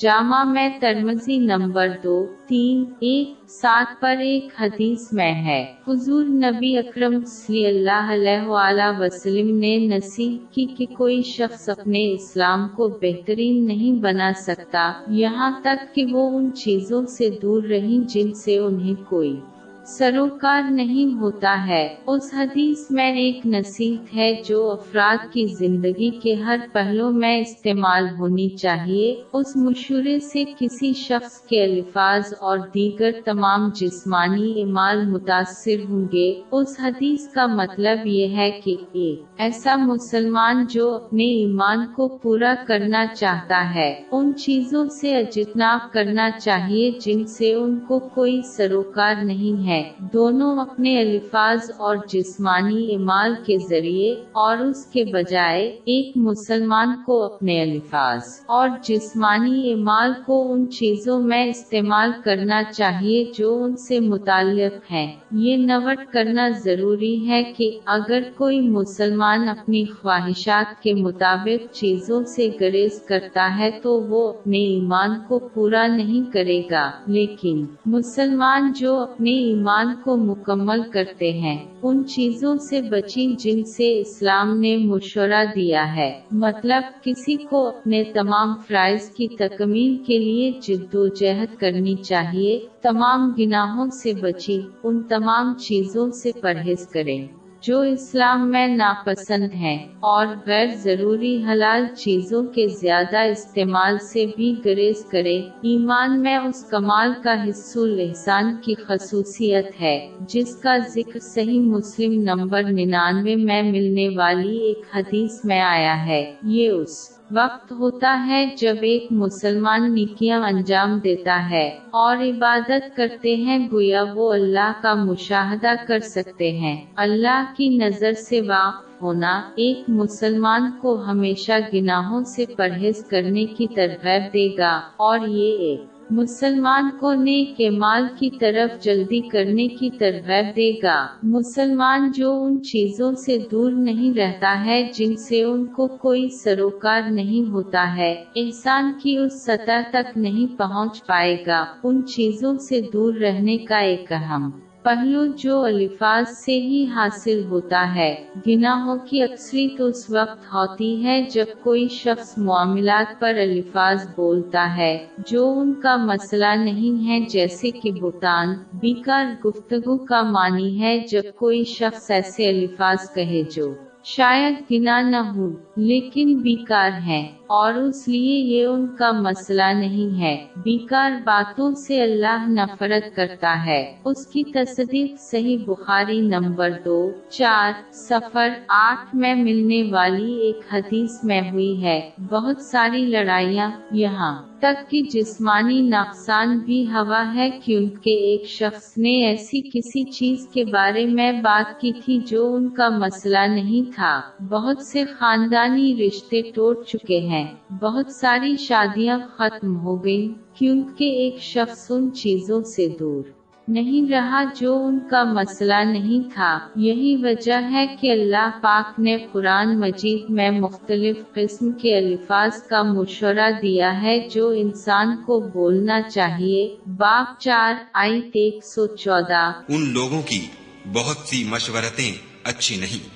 جامع میں ترمزی نمبر دو، تین، ایک، سات پر ایک حدیث میں ہے۔ حضور نبی اکرم صلی اللہ علیہ وآلہ وسلم نے نصیح کی کہ کوئی شخص اپنے اسلام کو بہترین نہیں بنا سکتا، یہاں تک کہ وہ ان چیزوں سے دور رہیں جن سے انہیں کوئی سروکار نہیں ہوتا ہے۔ اس حدیث میں ایک نصیحت ہے جو افراد کی زندگی کے ہر پہلو میں استعمال ہونی چاہیے۔ اس مشورے سے کسی شخص کے الفاظ اور دیگر تمام جسمانی اعمال متاثر ہوں گے۔ اس حدیث کا مطلب یہ ہے کہ ایک ایسا مسلمان جو اپنے ایمان کو پورا کرنا چاہتا ہے، ان چیزوں سے اجتناب کرنا چاہیے جن سے ان کو کوئی سروکار نہیں ہے۔ دونوں اپنے الفاظ اور جسمانی اعمال کے ذریعے اور اس کے بجائے ایک مسلمان کو اپنے الفاظ اور جسمانی اعمال کو ان چیزوں میں استعمال کرنا چاہیے جو ان سے متعلق ہیں۔ یہ نوٹ کرنا ضروری ہے کہ اگر کوئی مسلمان اپنی خواہشات کے مطابق چیزوں سے گریز کرتا ہے تو وہ اپنے ایمان کو پورا نہیں کرے گا۔ لیکن مسلمان جو اپنے ایمان کو مکمل کرتے ہیں۔ ان چیزوں سے بچیں جن سے اسلام نے مشورہ دیا ہے۔ مطلب کسی کو اپنے تمام فرائض کی تکمیل کے لیے جد و جہد کرنی چاہیے، تمام گناہوں سے بچیں ان تمام چیزوں سے پرہیز کریں۔ جو اسلام میں ناپسند ہیں اور غیر ضروری حلال چیزوں کے زیادہ استعمال سے بھی گریز کرے ایمان میں اس کمال کا حصہ الحسان کی خصوصیت ہے، جس کا ذکر صحیح مسلم نمبر ننانوے میں ملنے والی ایک حدیث میں آیا ہے۔ یہ اس وقت ہوتا ہے جب ایک مسلمان نیکیاں انجام دیتا ہے اور عبادت کرتے ہیں گویا وہ اللہ کا مشاہدہ کر سکتے ہیں۔ اللہ کی نظر سے واقف ہونا ایک مسلمان کو ہمیشہ گناہوں سے پرہیز کرنے کی ترغیب دے گا اور یہ ایک مسلمان کو نیک مال کی طرف جلدی کرنے کی ترغیب دے گا۔ مسلمان جو ان چیزوں سے دور نہیں رہتا ہے، جن سے ان کو کوئی سروکار نہیں ہوتا ہے۔ احسان کی اس سطح تک نہیں پہنچ پائے گا۔ ان چیزوں سے دور رہنے کا ایک اہم پہلو جو الفاظ سے ہی حاصل ہوتا ہے۔ گناہوں کی اکثریت اس وقت ہوتی ہے جب کوئی شخص معاملات پر الفاظ بولتا ہے، جو ان کا مسئلہ نہیں ہے، جیسے کہ بھوٹان بیکار گفتگو کا معنی ہے جب کوئی شخص ایسے الفاظ کہے جو شاید گنا نہ ہو، لیکن بیکار ہے۔ اور اس لیے یہ ان کا مسئلہ نہیں ہے۔ بیکار باتوں سے اللہ نفرت کرتا ہے۔ اس کی تصدیق صحیح بخاری نمبر دو، چار سفر آٹھ میں ملنے والی ایک حدیث میں ہوئی ہے۔ بہت ساری لڑائیاں یہاں۔ تک کی جسمانی نقصان بھی ہوا ہے کیونکہ ایک شخص نے ایسی کسی چیز کے بارے میں بات کی تھی جو ان کا مسئلہ نہیں تھا۔ بہت سے خاندانی رشتے ٹوٹ چکے ہیں۔ بہت ساری شادیاں ختم ہو گئی کیونکہ ایک شخص ان چیزوں سے دور۔ نہیں رہا جو ان کا مسئلہ نہیں تھا۔ یہی وجہ ہے کہ اللہ پاک نے قرآن مجید میں مختلف قسم کے الفاظ کا مشورہ دیا ہے جو انسان کو بولنا چاہیے۔ باپ چار آئی ایک سو چودہ۔ ان لوگوں کی بہت سی مشورتیں اچھی نہیں۔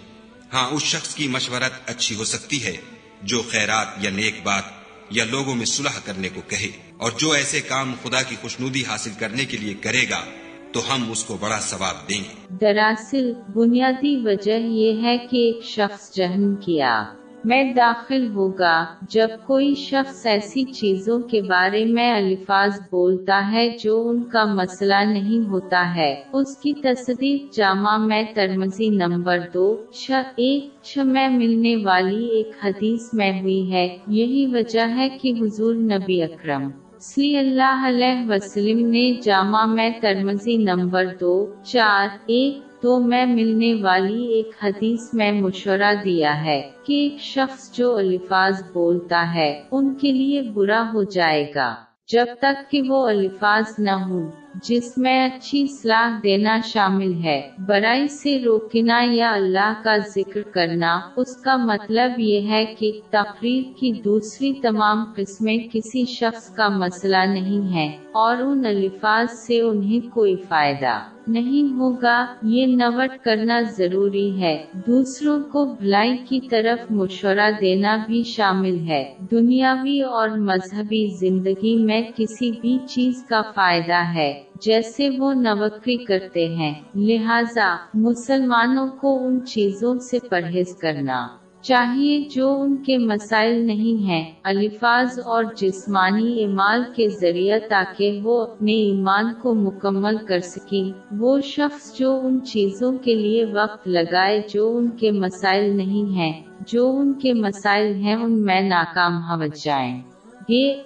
ہاں اس شخص کی مشورت اچھی ہو سکتی ہے جو خیرات یا نیک بات یا لوگوں میں صلح کرنے کو کہے اور جو ایسے کام خدا کی خوشنودی حاصل کرنے کے لیے کرے گا، تو ہم اس کو بڑا ثواب دیں گے۔ دراصل بنیادی وجہ یہ ہے کہ ایک شخص جہن کیا۔ میں داخل ہوگا۔ جب کوئی شخص ایسی چیزوں کے بارے میں الفاظ بولتا ہے جو ان کا مسئلہ نہیں ہوتا ہے، اس کی تصدیق جامع میں ترمزی نمبر دو، چھ، ایک، چھ میں ملنے والی ایک حدیث میں ہوئی ہے۔ یہی وجہ ہے کہ حضور نبی اکرم صلی اللہ علیہ وسلم نے جامع میں ترمزی نمبر دو، چار، ایک تو میں ملنے والی ایک حدیث میں مشورہ دیا ہے کہ ایک شخص جو الفاظ بولتا ہے، ان کے لیے برا ہو جائے گا۔ جب تک کہ وہ الفاظ نہ ہوں جس میں اچھی صلاح دینا شامل ہے۔ برائی سے روکنا یا اللہ کا ذکر کرنا، اس کا مطلب یہ ہے کہ تقریر کی دوسری تمام قسمیں کسی شخص کا مسئلہ نہیں ہے اور ان الفاظ سے انہیں کوئی فائدہ نہیں ہوگا۔ یہ نوٹ کرنا ضروری ہے۔ دوسروں کو بھلائی کی طرف مشورہ دینا بھی شامل ہے۔ دنیاوی اور مذہبی زندگی میں کسی بھی چیز کا فائدہ ہے۔ جیسے وہ نوکری کرتے ہیں۔ لہذا مسلمانوں کو ان چیزوں سے پرہیز کرنا چاہیے جو ان کے مسائل نہیں ہیں۔ الفاظ اور جسمانی اعمال کے ذریعہ تاکہ وہ اپنے ایمان کو مکمل کر سکیں۔ وہ شخص جو ان چیزوں کے لیے وقت لگائے جو ان کے مسائل نہیں ہیں، جو ان کے مسائل ہیں، ان میں ناکام ہو جائیں۔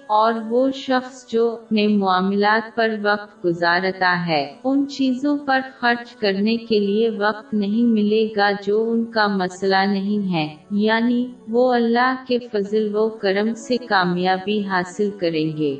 اور وہ شخص جو اپنے معاملات پر وقت گزارتا ہے، ان چیزوں پر خرچ کرنے کے لیے وقت نہیں ملے گا جو ان کا مسئلہ نہیں ہے۔ یعنی وہ اللہ کے فضل و کرم سے کامیابی حاصل کریں گے۔